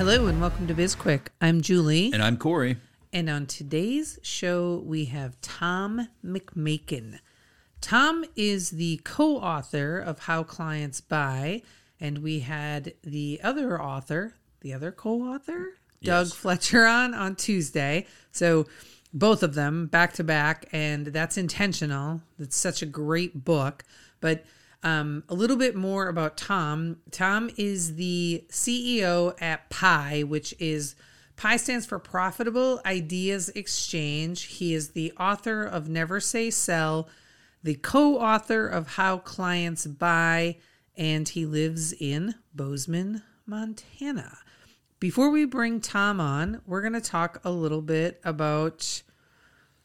Hello and welcome to BizQuick. I'm Julie, And I'm Corey. and on today's show we have Tom McMakin. Tom is the co-author of How Clients Buy, and we had the other author, the other co-author, Doug Yes. Fletcher on on Tuesday. So both of them back to back, and that's intentional. It's such a great book, but um, a little bit more about Tom. Tom is the CEO at PIE, which is PIE stands for Profitable Ideas Exchange. He is the author of Never Say Sell, the co author of How Clients Buy, and he lives in Bozeman, Montana. Before we bring Tom on, we're going to talk a little bit about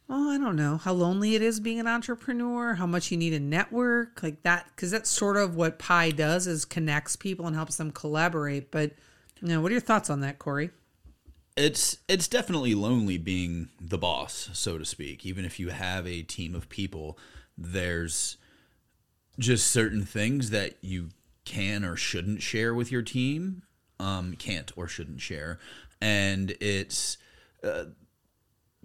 oh, I don't know, how lonely it is being an entrepreneur, how much you need a network, like that, because that's sort of what PIE does is connects people and helps them collaborate. But you know, what are your thoughts on that, Corey? It's it's definitely lonely being the boss, so to speak. Even if you have a team of people, there's just certain things that you can or shouldn't share with your team. Um, can't or shouldn't share, and it's uh,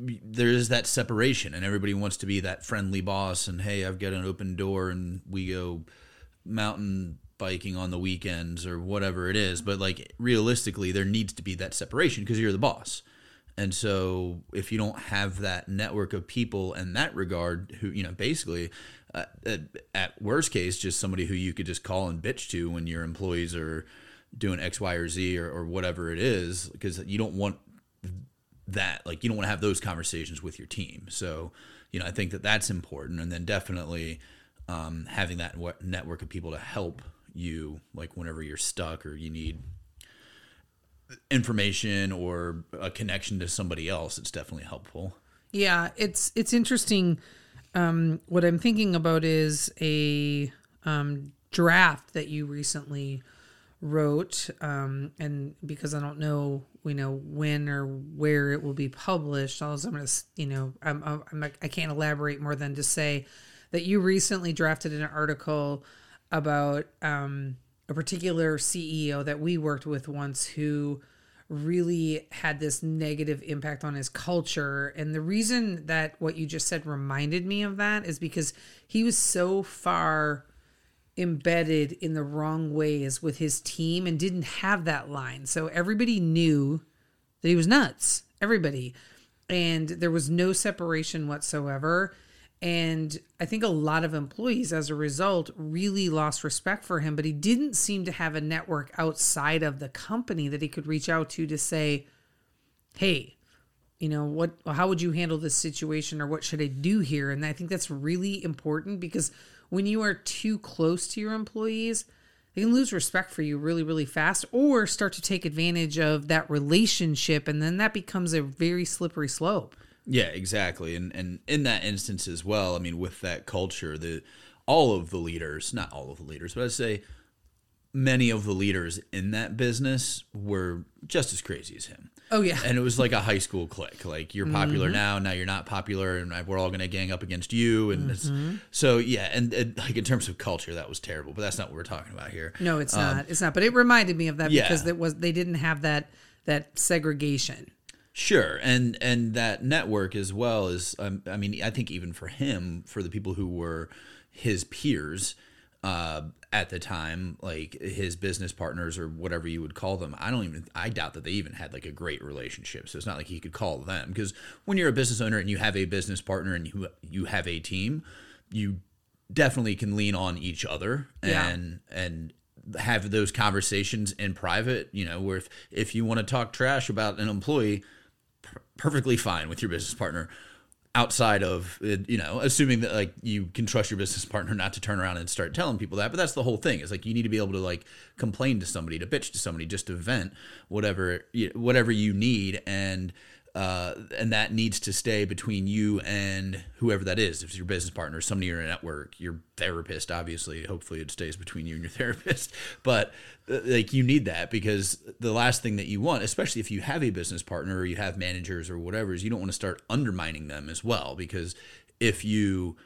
there is that separation, and everybody wants to be that friendly boss. And hey, I've got an open door, and we go mountain biking on the weekends or whatever it is. But like realistically, there needs to be that separation because you're the boss. And so if you don't have that network of people in that regard, who you know, basically, uh, at, at worst case, just somebody who you could just call and bitch to when your employees are doing X, Y, or Z or, or whatever it is, because you don't want that like you don't want to have those conversations with your team so you know i think that that's important and then definitely um, having that network of people to help you like whenever you're stuck or you need information or a connection to somebody else it's definitely helpful Yeah, it's it's interesting. Um, what I'm thinking about is a um, draft that you recently wrote, um, and because I don't know, you know, when or where it will be published, all I'm going to, you know, I'm, I'm, I'm I can't elaborate more than to say that you recently drafted an article about um, a particular CEO that we worked with once who really had this negative impact on his culture. And the reason that what you just said reminded me of that is because he was so far embedded in the wrong ways with his team and didn't have that line. So everybody knew that he was nuts. Everybody. And there was no separation whatsoever. And I think a lot of employees, as a result, really lost respect for him. But he didn't seem to have a network outside of the company that he could reach out to to say, hey, you know what how would you handle this situation or what should i do here and i think that's really important because when you are too close to your employees they can lose respect for you really really fast or start to take advantage of that relationship and then that becomes a very slippery slope Yeah, exactly. And and in that instance as well, I mean, with that culture, the all of the leaders, not all of the leaders, but I'd say many of the leaders in that business were just as crazy as him. oh yeah And it was like a high school clique. Like you're popular Mm-hmm. now, now you're not popular, and we're all gonna gang up against you. And Mm-hmm. it's so yeah. And, and like in terms of culture, that was terrible. But that's not what we're talking about here. no it's not it's not but it reminded me of that Um, yeah. because it was they didn't have that that segregation Sure, and and that network as well is, um, I mean, I think even for him, for the people who were his peers uh, at the time, like his business partners or whatever you would call them, I don't even, I doubt that they even had like a great relationship. So it's not like he could call them because when you're a business owner and you have a business partner and you you have a team, you definitely can lean on each other Yeah. and and have those conversations in private you know where if, if you want to talk trash about an employee per- perfectly fine with your business partner outside of uh, you know assuming that like you can trust your business partner not to turn around and start telling people that but that's the whole thing. Is like you need to be able to like complain to somebody to bitch to somebody just to vent whatever whatever you need. And uh, and that needs to stay between you and whoever that is. If it's your business partner, somebody in your network, your therapist, obviously, hopefully it stays between you and your therapist. But uh, like you need that because the last thing that you want, especially if you have a business partner or you have managers or whatever, is you don't want to start undermining them as well. Because if you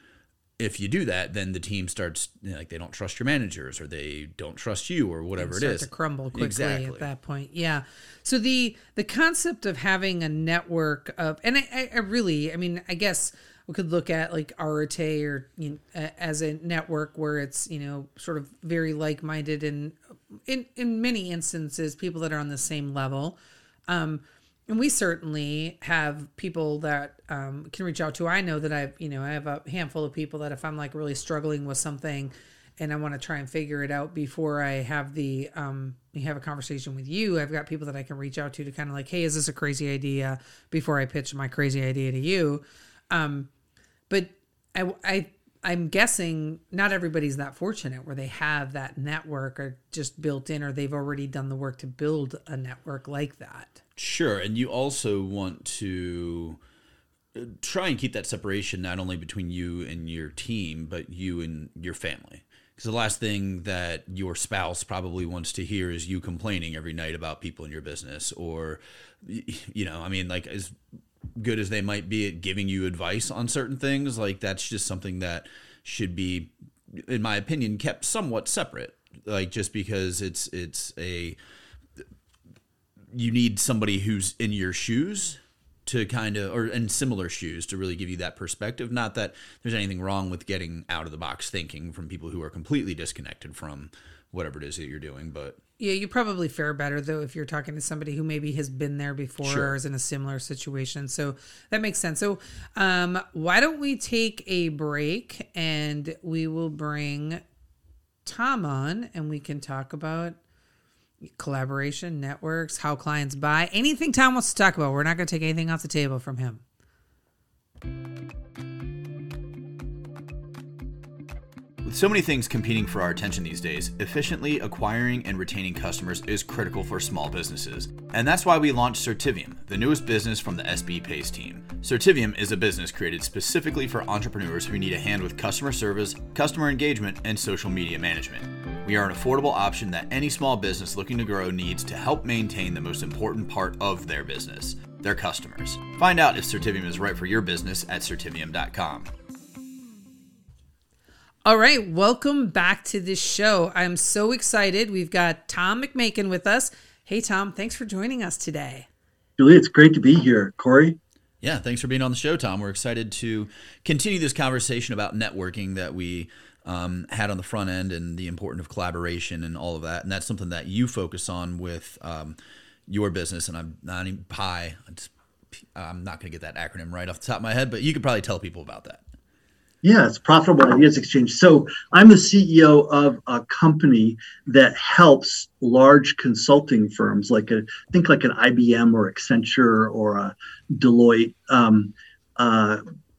if you do that, then the team starts you know, like they don't trust your managers or they don't trust you or whatever it is. To crumble quickly exactly. at that point. Yeah. So the the concept of having a network of and I, I really I mean I guess we could look at like Arete or you know, as a network where it's you know sort of very like minded and in in many instances people that are on the same level. Um, and we certainly have people that um, can reach out to. I know that I've, you know, I have a handful of people that if I'm like really struggling with something and I want to try and figure it out before I have the, um, have a conversation with you, I've got people that I can reach out to to kind of like, hey, is this a crazy idea before I pitch my crazy idea to you? Um, but I, I, I'm guessing not everybody's that fortunate where they have that network or just built in or they've already done the work to build a network like that. Sure, and you also want to uh, try and keep that separation not only between you and your team, but you and your family. Because the last thing that your spouse probably wants to hear is you complaining every night about people in your business, or, you know, I mean, like as good as they might be at giving you advice on certain things, like that's just something that should be, in my opinion, kept somewhat separate. Like just because it's it's a you need somebody who's in your shoes to kind of or in similar shoes to really give you that perspective. Not that there's anything wrong with getting out of the box thinking from people who are completely disconnected from whatever it is that you're doing but yeah you probably fare better though if you're talking to somebody who maybe has been there before sure. or is in a similar situation. So that makes sense. So um why don't we take a break and we will bring tom on and we can talk about collaboration, networks, how clients buy, anything Tom wants to talk about. We're not going to take anything off the table from him. So many things competing for our attention these days, efficiently acquiring and retaining customers is critical for small businesses. And that's why we launched Certivium, the newest business from the SB Pace team. Certivium is a business created specifically for entrepreneurs who need a hand with customer service, customer engagement, and social media management. We are an affordable option that any small business looking to grow needs to help maintain the most important part of their business their customers. Find out if Certivium is right for your business at certivium.com. All right, welcome back to this show. I'm so excited. We've got Tom McMakin with us. Hey, Tom, thanks for joining us today. Julie, it's great to be here. Corey? Yeah, thanks for being on the show, Tom. We're excited to continue this conversation about networking that we um, had on the front end and the importance of collaboration and all of that. And that's something that you focus on with um, your business. And I'm not even PIE. I'm not going to get that acronym right off the top of my head, but you could probably tell people about that. Yeah, it's Profitable Ideas Exchange. So I'm the CEO of a company that helps large consulting firms, like a think like an IBM or Accenture or a Deloitte, um, uh,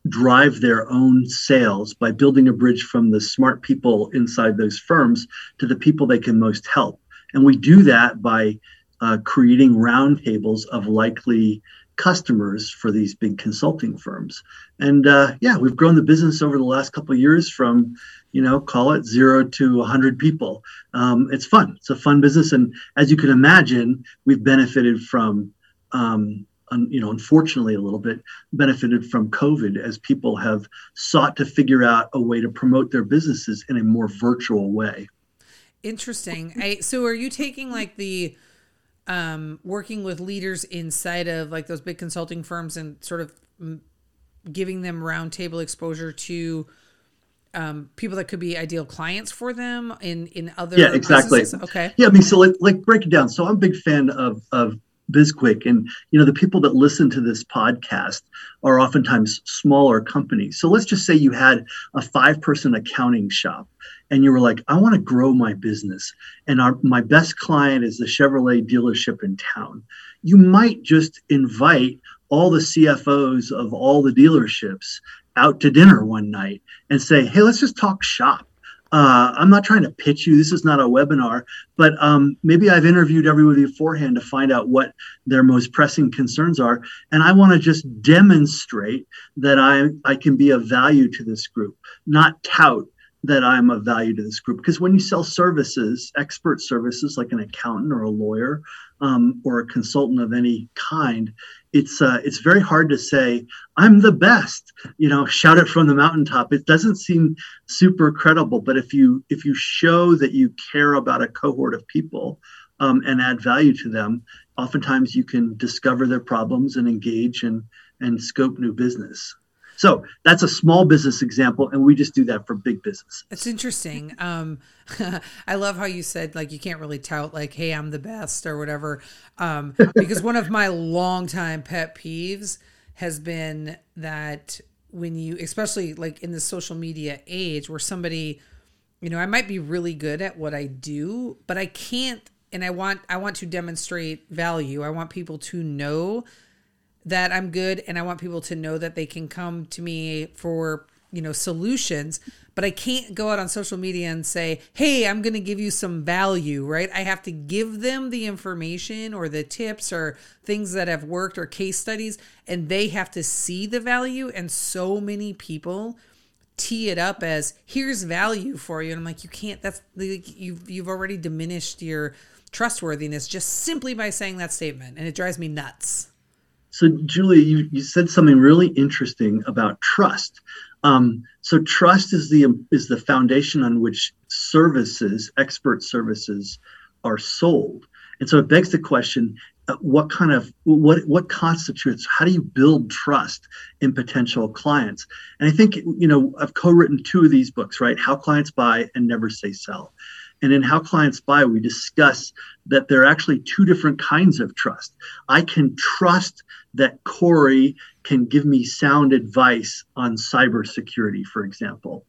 drive their own sales by building a bridge from the smart people inside those firms to the people they can most help. And we do that by uh, creating roundtables of likely customers for these big consulting firms. And uh, yeah, we've grown the business over the last couple of years from, you know, call it zero to 100 people. Um, it's fun. It's a fun business. And as you can imagine, we've benefited from um, you know, unfortunately, a little bit benefited from COVID as people have sought to figure out a way to promote their businesses in a more virtual way. Interesting. I, so, are you taking like the um, working with leaders inside of like those big consulting firms and sort of giving them roundtable exposure to um, people that could be ideal clients for them in in other yeah exactly. businesses? okay. Yeah I mean so like, like break it down. So I'm a big fan of of BizQuick. And, you know, the people that listen to this podcast are oftentimes smaller companies. So let's just say you had a five person accounting shop and you were like, I want to grow my business. And our, my best client is the Chevrolet dealership in town. You might just invite all the CFOs of all the dealerships out to dinner one night and say, hey, let's just talk shop. Uh, I'm not trying to pitch you. This is not a webinar, but um, maybe I've interviewed everybody beforehand to find out what their most pressing concerns are, and I want to just demonstrate that I I can be of value to this group, not tout that I'm of value to this group. Because when you sell services, expert services like an accountant or a lawyer um, or a consultant of any kind, it's uh, it's very hard to say I'm the best. You know, shout it from the mountaintop. It doesn't seem super credible. But if you if you show that you care about a cohort of people um, and add value to them, oftentimes you can discover their problems and engage and and scope new business. So that's a small business example, and we just do that for big business. It's interesting. Um, I love how you said like you can't really tout like, "Hey, I'm the best" or whatever, um, because one of my longtime pet peeves has been that when you, especially like in the social media age, where somebody, you know, I might be really good at what I do, but I can't, and I want I want to demonstrate value. I want people to know that I'm good and I want people to know that they can come to me for, you know, solutions, but I can't go out on social media and say, "Hey, I'm going to give you some value," right? I have to give them the information or the tips or things that have worked or case studies and they have to see the value and so many people tee it up as here's value for you and I'm like you can't that's you've you've already diminished your trustworthiness just simply by saying that statement and it drives me nuts. So, Julie, you, you said something really interesting about trust. Um, so, trust is the is the foundation on which services, expert services, are sold. And so, it begs the question: uh, What kind of what what constitutes? How do you build trust in potential clients? And I think you know I've co-written two of these books, right? How clients buy and never say sell. And in How Clients Buy, we discuss that there are actually two different kinds of trust. I can trust that Corey can give me sound advice on cybersecurity, for example.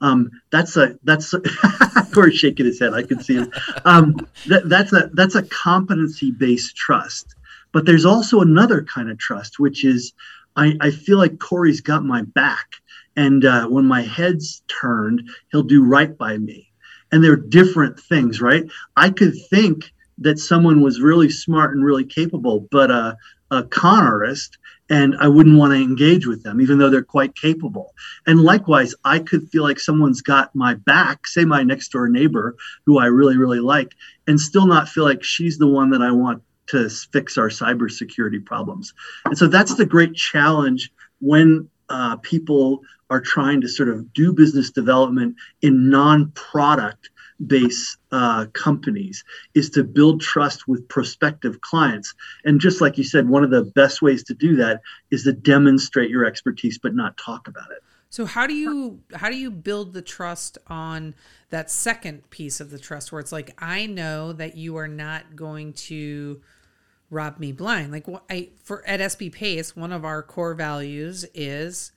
Um, that's a that's a, Corey's shaking his head. I can see him. Um, that, that's a that's a competency based trust. But there's also another kind of trust, which is I, I feel like Corey's got my back, and uh, when my head's turned, he'll do right by me and they're different things, right? I could think that someone was really smart and really capable, but a, a con artist, and I wouldn't want to engage with them, even though they're quite capable. And likewise, I could feel like someone's got my back, say my next door neighbor, who I really, really like, and still not feel like she's the one that I want to fix our cybersecurity problems. And so that's the great challenge when uh, people are trying to sort of do business development in non-product based uh, companies is to build trust with prospective clients. And just like you said one of the best ways to do that is to demonstrate your expertise but not talk about it. So how do you how do you build the trust on that second piece of the trust where it's like i know that you are not going to rob me blind. Like i for at sb pace one of our core values is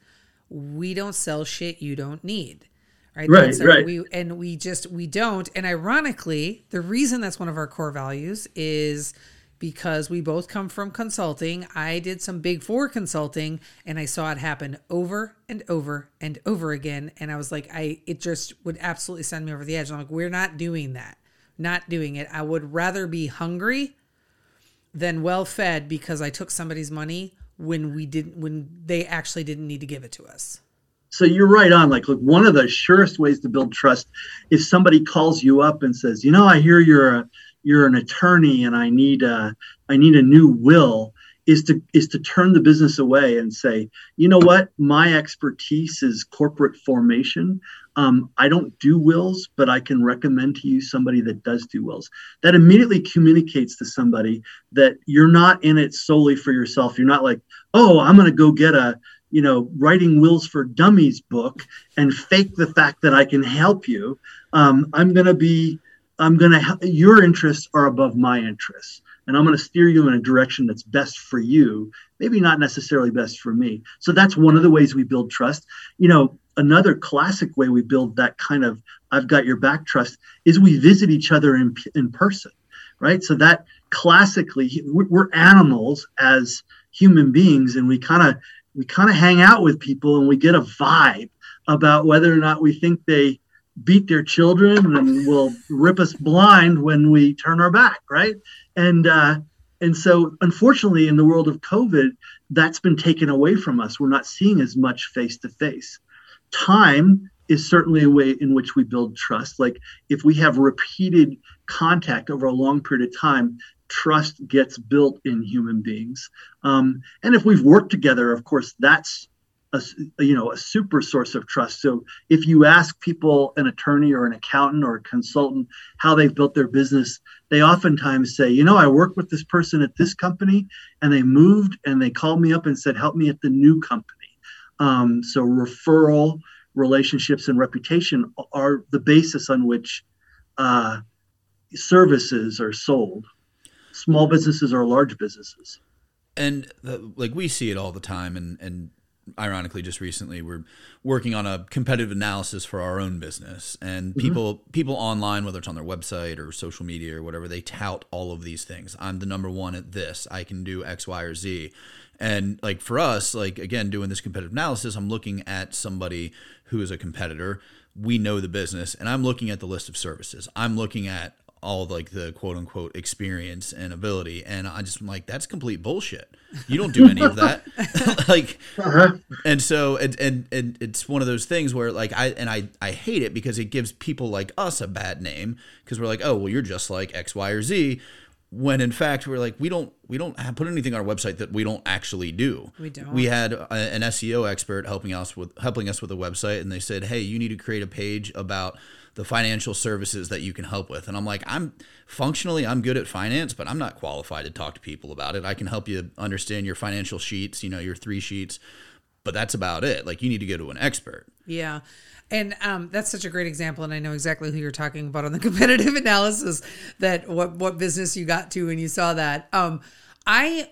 we don't sell shit you don't need right? Right, right. we and we just we don't. And ironically the reason that's one of our core values is because we both come from consulting. I did some big four consulting and i saw it happen over and over and over again. And i was like i it just would absolutely send me over the edge. I'm like we're not doing that. Not doing it. I would rather be hungry than well fed because i took somebody's money when we didn't when they actually didn't need to give it to us so you're right on. Like look one of the surest ways to build trust is somebody calls you up and says you know i hear you're a you're an attorney and i need a i need a new will is to is to turn the business away and say you know what? My expertise is corporate formation. Um, i don't do wills but i can recommend to you somebody that does do wills. That immediately communicates to somebody that you're not in it solely for yourself. You're not like oh i'm going to go get a you know writing wills for dummies book and fake the fact that i can help you um, i'm going to be i'm going to your interests are above my interests and I'm going to steer you in a direction that's best for you, maybe not necessarily best for me. So that's one of the ways we build trust. You know, another classic way we build that kind of I've got your back trust is we visit each other in, in person, right? So that classically, we're animals as human beings and we kind of we kind of hang out with people and we get a vibe about whether or not we think they beat their children and will rip us blind when we turn our back right? And uh and so unfortunately in the world of covid that's been taken away from us. We're not seeing as much face to face time is certainly a way in which we build trust. Like if we have repeated contact over a long period of time trust gets built in human beings. Um, and if we've worked together, of course, that's a, you know a super source of trust. So if you ask people, an attorney or an accountant or a consultant, how they've built their business, they oftentimes say, you know, I worked with this person at this company, and they moved and they called me up and said, help me at the new company. Um, so referral relationships and reputation are the basis on which uh, services are sold small businesses or large businesses. And the, like we see it all the time, and and ironically, just recently we're working on a competitive analysis for our own business, and mm-hmm. people mm-hmm. people online, whether it's on their website or social media or whatever, they tout all of these things. I'm the number one at this. I can do X, Y, or Z. And like for us, like again, doing this competitive analysis, I'm looking at somebody who is a competitor. We know the business, and I'm looking at the list of services. I'm looking at all like the quote unquote experience and ability and i just am like that's complete bullshit you don't do any of that like uh-huh. and so and, and and it's one of those things where like i and i i hate it because it gives people like us a bad name because we're like oh well you're just like x y or z when in fact we're like we don't we don't put anything on our website that we don't actually do. We don't. We had a, an SEO expert helping us with helping us with a website, and they said, "Hey, you need to create a page about the financial services that you can help with. And I'm like, I'm functionally, I'm good at finance, but I'm not qualified to talk to people about it. I can help you understand your financial sheets, you know, your three sheets, but that's about it. Like you need to go to an expert. Yeah. And um, that's such a great example, and I know exactly who you're talking about on the competitive analysis. That what what business you got to when you saw that. Um, I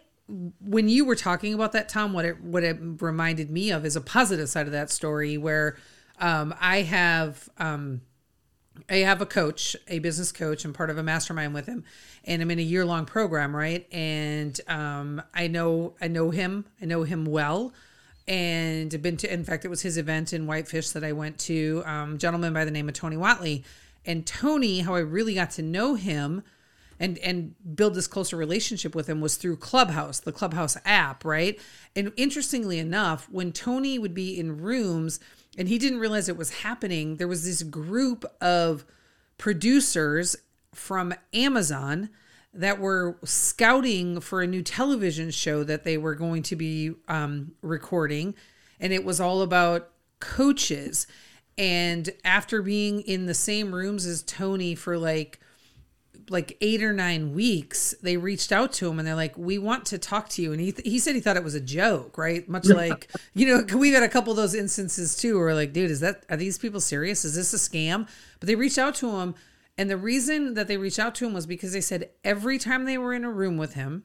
when you were talking about that, Tom, what it what it reminded me of is a positive side of that story where um, I have um, I have a coach, a business coach. I'm part of a mastermind with him, and I'm in a year long program, right? And um, I know I know him. I know him well, and been to. In fact, it was his event in Whitefish that I went to. Um, gentleman by the name of Tony Whatley, and Tony. How I really got to know him. And, and build this closer relationship with him was through Clubhouse, the Clubhouse app, right? And interestingly enough, when Tony would be in rooms, and he didn't realize it was happening. There was this group of producers from Amazon that were scouting for a new television show that they were going to be um, recording, and it was all about coaches. And after being in the same rooms as Tony for like like eight or nine weeks, they reached out to him and they're like, "We want to talk to you." And he th- he said he thought it was a joke, right? Much like you know, we've had a couple of those instances too, where like, dude, is that are these people serious? Is this a scam? But they reached out to him, and the reason that they reached out to him was because they said every time they were in a room with him,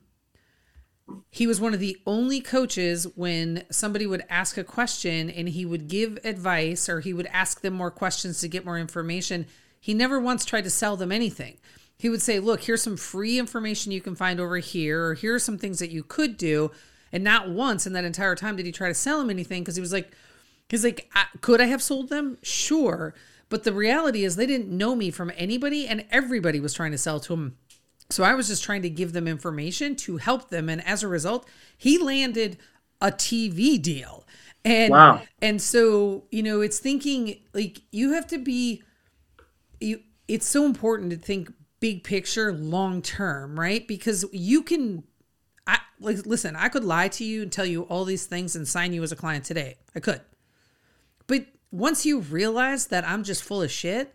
he was one of the only coaches when somebody would ask a question and he would give advice or he would ask them more questions to get more information. He never once tried to sell them anything he would say, Look, here's some free information you can find over here, or here are some things that you could do. And not once in that entire time did he try to sell him anything because he was like, He's like, Could I have sold them? Sure. But the reality is, they didn't know me from anybody, and everybody was trying to sell to him. So I was just trying to give them information to help them. And as a result, he landed a TV deal. And wow. and so, you know, it's thinking like you have to be you it's so important to think big picture long term, right? Because you can I like listen, I could lie to you and tell you all these things and sign you as a client today. I could. But once you realize that I'm just full of shit,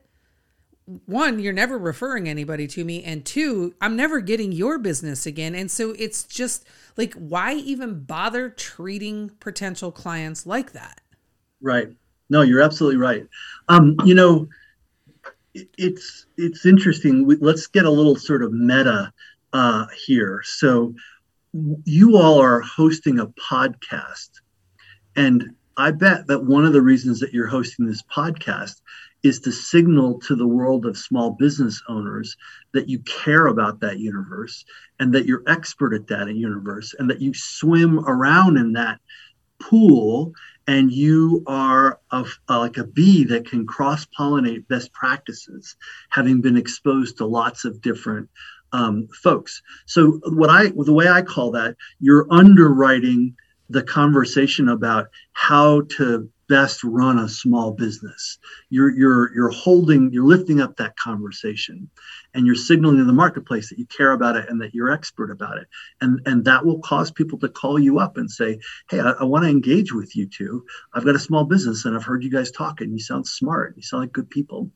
one, you're never referring anybody to me, and two, I'm never getting your business again. And so it's just like, why even bother treating potential clients like that? Right. No, you're absolutely right. Um, you know, it's it's interesting. Let's get a little sort of meta uh, here. So, you all are hosting a podcast, and I bet that one of the reasons that you're hosting this podcast is to signal to the world of small business owners that you care about that universe and that you're expert at that universe and that you swim around in that pool and you are a, like a bee that can cross pollinate best practices having been exposed to lots of different um, folks. So what i the way i call that you're underwriting the conversation about how to best run a small business. You're you're you're holding, you're lifting up that conversation, and you're signaling to the marketplace that you care about it and that you're expert about it, and and that will cause people to call you up and say, "Hey, I, I want to engage with you too. I've got a small business, and I've heard you guys talking. You sound smart. You sound like good people."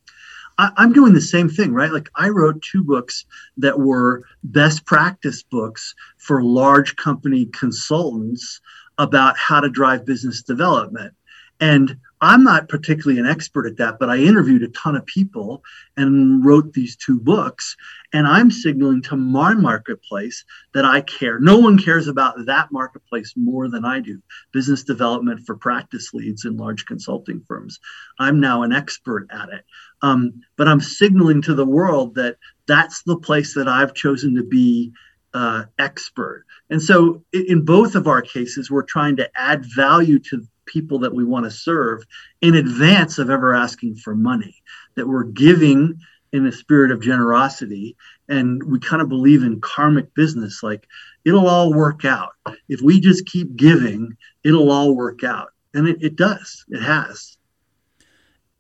I, I'm doing the same thing, right? Like I wrote two books that were best practice books for large company consultants about how to drive business development and I'm not particularly an expert at that, but I interviewed a ton of people and wrote these two books. And I'm signaling to my marketplace that I care. No one cares about that marketplace more than I do business development for practice leads in large consulting firms. I'm now an expert at it. Um, but I'm signaling to the world that that's the place that I've chosen to be uh, expert. And so, in both of our cases, we're trying to add value to people that we want to serve in advance of ever asking for money, that we're giving in a spirit of generosity. And we kind of believe in karmic business, like it'll all work out. If we just keep giving, it'll all work out. And it, it does, it has.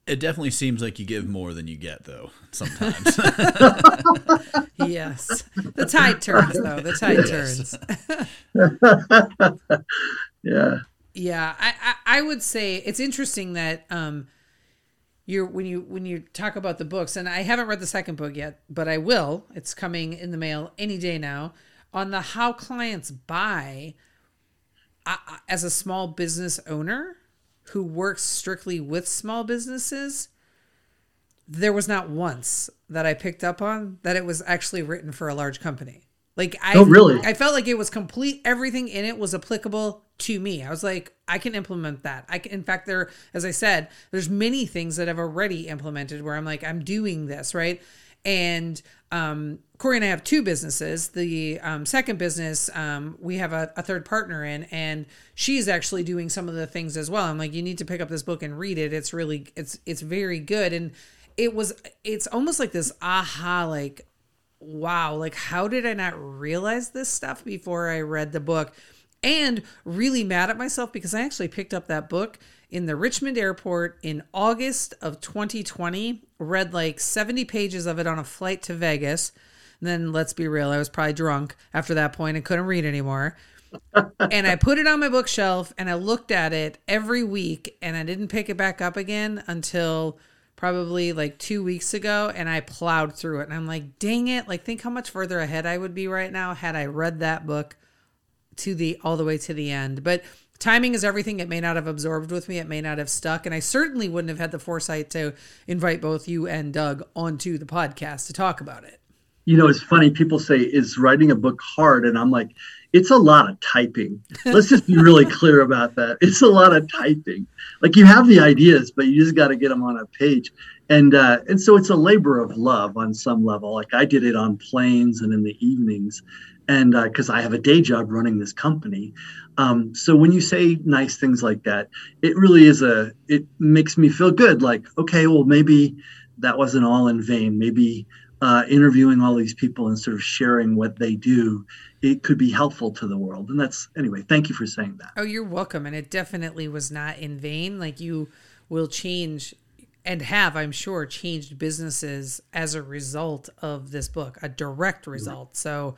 It definitely seems like you give more than you get, though, sometimes. yes. The tide turns, though. The tide turns. yeah. Yeah, I, I, I would say it's interesting that um, you're when you when you talk about the books, and I haven't read the second book yet, but I will. It's coming in the mail any day now. On the how clients buy, I, as a small business owner who works strictly with small businesses, there was not once that I picked up on that it was actually written for a large company. Like I, oh, really? I felt like it was complete. Everything in it was applicable to me. I was like, I can implement that. I can, in fact, there, as I said, there's many things that I've already implemented where I'm like, I'm doing this right. And um, Corey and I have two businesses. The um, second business, um, we have a, a, third partner in, and she's actually doing some of the things as well. I'm like, you need to pick up this book and read it. It's really, it's, it's very good. And it was, it's almost like this aha, like wow, like how did I not realize this stuff before I read the book? And really mad at myself because I actually picked up that book in the Richmond airport in August of 2020, read like 70 pages of it on a flight to Vegas. Then let's be real, I was probably drunk after that point and couldn't read anymore. and I put it on my bookshelf and I looked at it every week and I didn't pick it back up again until probably like two weeks ago and I plowed through it. And I'm like, dang it. Like, think how much further ahead I would be right now had I read that book to the all the way to the end. But timing is everything. It may not have absorbed with me, it may not have stuck. And I certainly wouldn't have had the foresight to invite both you and Doug onto the podcast to talk about it. You know, it's funny. People say, is writing a book hard? And I'm like, it's a lot of typing. Let's just be really clear about that. It's a lot of typing. Like you have the ideas, but you just got to get them on a page. And uh, and so it's a labor of love on some level. Like I did it on planes and in the evenings, and because uh, I have a day job running this company. Um, so when you say nice things like that, it really is a. It makes me feel good. Like okay, well maybe that wasn't all in vain. Maybe uh, interviewing all these people and sort of sharing what they do, it could be helpful to the world. And that's, anyway, thank you for saying that. Oh, you're welcome. And it definitely was not in vain. Like you will change and have, I'm sure, changed businesses as a result of this book, a direct result. So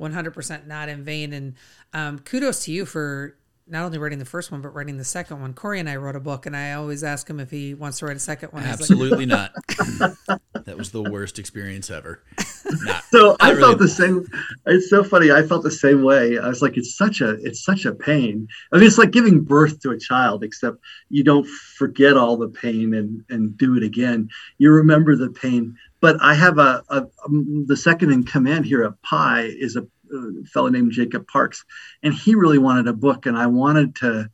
100% not in vain. And um, kudos to you for not only writing the first one but writing the second one. Corey and I wrote a book, and I always ask him if he wants to write a second one. Absolutely like, not. that was the worst experience ever. Not, so I really. felt the same. It's so funny. I felt the same way. I was like, it's such a, it's such a pain. I mean, it's like giving birth to a child, except you don't forget all the pain and and do it again. You remember the pain. But I have a, a, a the second in command here at PIE is a a fellow named Jacob Parks, and he really wanted a book, and I wanted to,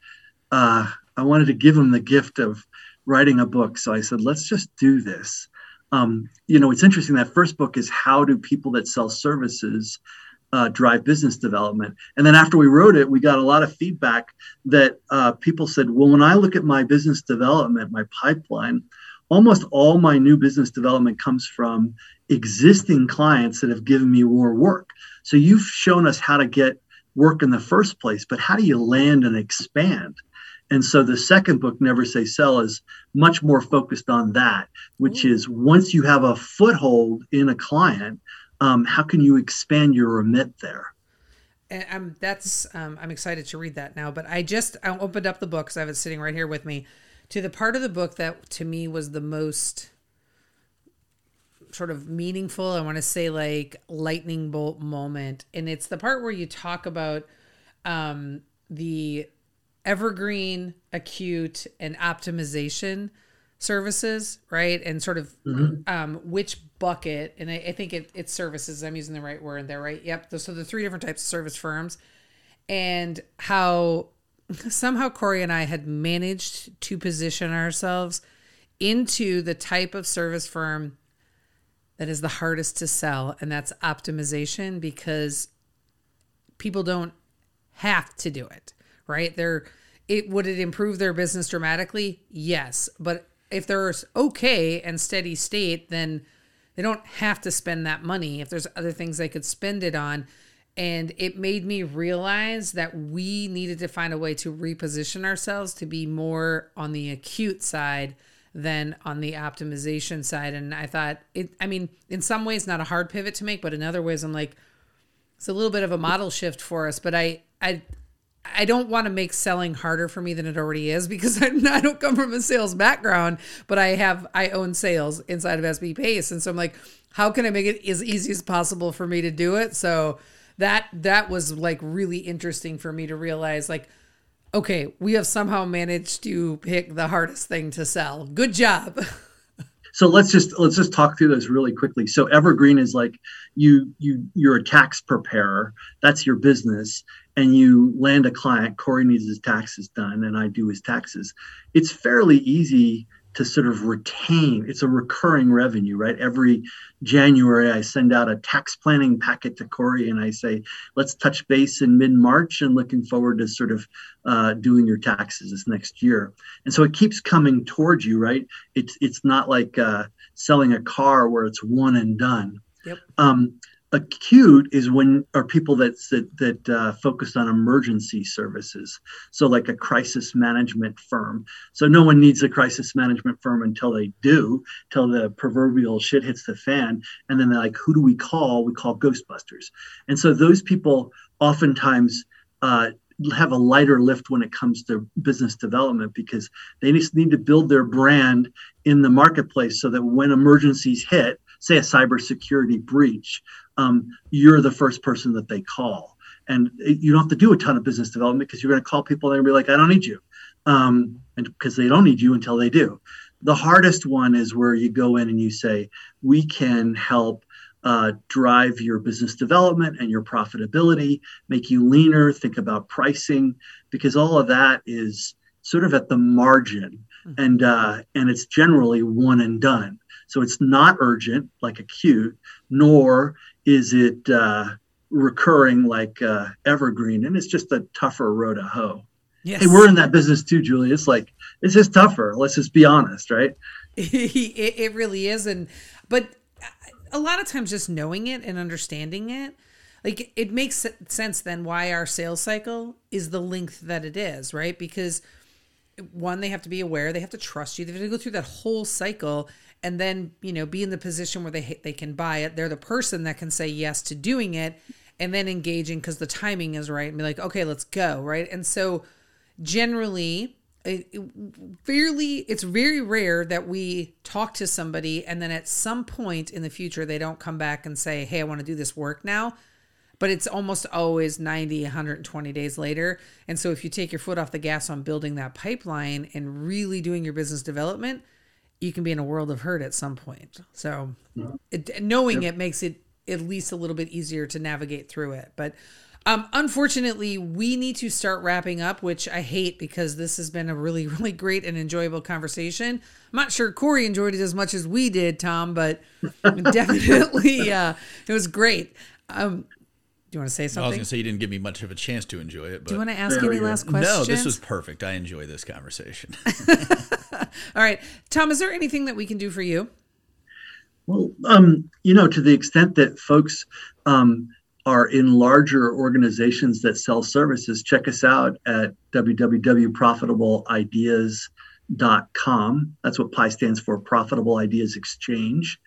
uh, I wanted to give him the gift of writing a book. So I said, let's just do this. Um, you know, it's interesting. That first book is how do people that sell services uh, drive business development? And then after we wrote it, we got a lot of feedback that uh, people said, well, when I look at my business development, my pipeline, almost all my new business development comes from existing clients that have given me more work. So you've shown us how to get work in the first place, but how do you land and expand? And so the second book, Never Say Sell, is much more focused on that, which Ooh. is once you have a foothold in a client, um, how can you expand your remit there? And um, that's um, I'm excited to read that now. But I just I opened up the book because I have it sitting right here with me to the part of the book that to me was the most sort of meaningful. I want to say like lightning bolt moment, and it's the part where you talk about um, the evergreen, acute, and optimization services, right? And sort of mm-hmm. um, which bucket, and I, I think it, it's services. I'm using the right word there, right? Yep. So the three different types of service firms, and how somehow Corey and I had managed to position ourselves into the type of service firm that is the hardest to sell, and that's optimization because people don't have to do it, right? They're it would it improve their business dramatically? Yes, but if they're okay and steady state, then they don't have to spend that money. If there's other things they could spend it on, and it made me realize that we needed to find a way to reposition ourselves to be more on the acute side than on the optimization side. And I thought it, I mean, in some ways, not a hard pivot to make, but in other ways, I'm like, it's a little bit of a model shift for us. But I, I, I don't want to make selling harder for me than it already is because I, I don't come from a sales background, but I have I own sales inside of SB Pace, and so I'm like, how can I make it as easy as possible for me to do it? So that that was like really interesting for me to realize like okay, we have somehow managed to pick the hardest thing to sell. Good job. so let's just let's just talk through those really quickly. So evergreen is like you you you're a tax preparer. That's your business and you land a client, Corey needs his taxes done and I do his taxes. It's fairly easy to sort of retain it's a recurring revenue right? Every january i send out a tax planning packet to corey and i say let's touch base in mid-march and looking forward to sort of uh, doing your taxes this next year. And so it keeps coming towards you right? It's it's not like uh, selling a car where it's one and done. Yep. um, acute is when are people that that, that uh, focus on emergency services. So like a crisis management firm. So no one needs a crisis management firm until they do till the proverbial shit hits the fan. And then they're like who do we call? We call ghostbusters. And so those people oftentimes uh, have a lighter lift when it comes to business development because they just need to build their brand in the marketplace so that when emergencies hit say a cybersecurity breach um, you're the first person that they call. And you don't have to do a ton of business development because you're going to call people and be like, I don't need you. Um, and because they don't need you until they do. The hardest one is where you go in and you say, we can help uh, drive your business development and your profitability, make you leaner, think about pricing, because all of that is sort of at the margin. Mm-hmm. And uh, and it's generally one and done. So it's not urgent like acute, nor is it uh, recurring like uh, evergreen, and it's just a tougher row to hoe. Yes. Hey, we're in that business too, Julie. It's like it's just tougher. Let's just be honest, right? it, it really is, and but a lot of times just knowing it and understanding it like it makes sense then why our sales cycle is the length that it is right because one they have to be aware they have to trust you they have to go through that whole cycle and then you know be in the position where they they can buy it. They're the person that can say yes to doing it and then engaging because the timing is right and be like okay let's go right? And so generally it, it, fairly it's very rare that we talk to somebody and then at some point in the future they don't come back and say hey i want to do this work now. But it's almost always 90 120 days later. And so if you take your foot off the gas on building that pipeline and really doing your business development you can be in a world of hurt at some point. So it, knowing yep. it makes it at least a little bit easier to navigate through it. But Um, unfortunately, we need to start wrapping up, which I hate because this has been a really, really great and enjoyable conversation. I'm not sure Corey enjoyed it as much as we did, Tom, but definitely uh, it was great. Um, do you want to say something? I was going to say you didn't give me much of a chance to enjoy it, but do you want to ask any last questions? no, this was perfect. I enjoy this conversation. All right. Tom, is there anything that we can do for you? Well, um, you know, to the extent that folks um, are in larger organizations that sell services, check us out at www.profitableideas.com. That's what PIE stands for, Profitable Ideas Exchange.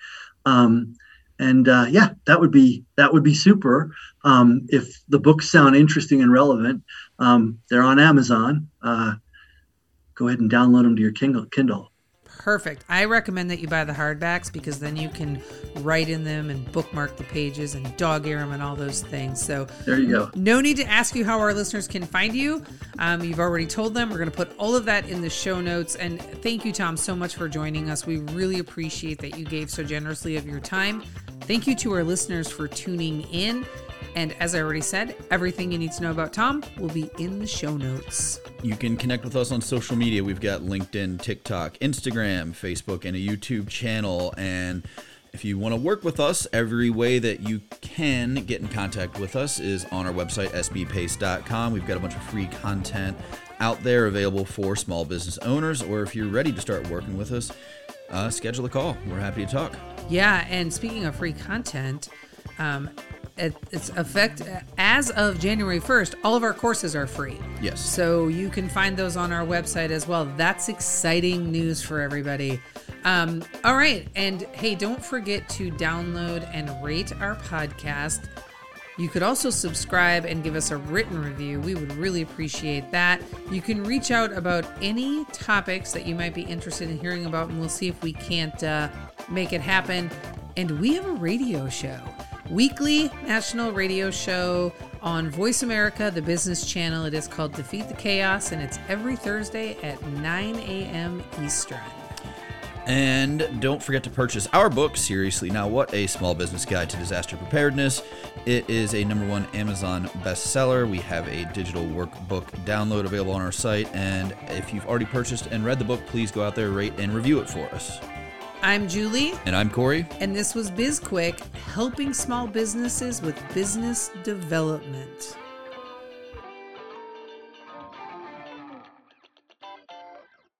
Um, and uh, yeah, that would be that would be super. Um, if the books sound interesting and relevant, um, they're on Amazon. Uh, go ahead and download them to your Kindle. Kindle. Perfect. I recommend that you buy the hardbacks because then you can write in them and bookmark the pages and dog ear them and all those things. So There you go. No need to ask you how our listeners can find you. Um, you've already told them. We're going to put all of that in the show notes. And thank you, Tom, so much for joining us. We really appreciate that you gave so generously of your time. Thank you to our listeners for tuning in. And as I already said, everything you need to know about Tom will be in the show notes. You can connect with us on social media. We've got LinkedIn, TikTok, Instagram, Facebook, and a YouTube channel. And if you want to work with us, every way that you can get in contact with us is on our website, sbpace.com. We've got a bunch of free content out there available for small business owners. Or if you're ready to start working with us, uh, schedule a call. We're happy to talk. Yeah, and speaking of free content, um, it's effect as of January 1st, all of our courses are free. Yes. So you can find those on our website as well. That's exciting news for everybody. Um, all right. And hey, don't forget to download and rate our podcast. You could also subscribe and give us a written review. We would really appreciate that. You can reach out about any topics that you might be interested in hearing about, and we'll see if we can't uh, make it happen. And we have a radio show, weekly national radio show on Voice America, the business channel. It is called Defeat the Chaos, and it's every Thursday at 9 a.m. Eastern. And don't forget to purchase our book, Seriously Now What? A Small Business Guide to Disaster Preparedness. It is a number one Amazon bestseller. We have a digital workbook download available on our site. And if you've already purchased and read the book, please go out there, rate, and review it for us. I'm Julie. And I'm Corey. And this was BizQuick, helping small businesses with business development.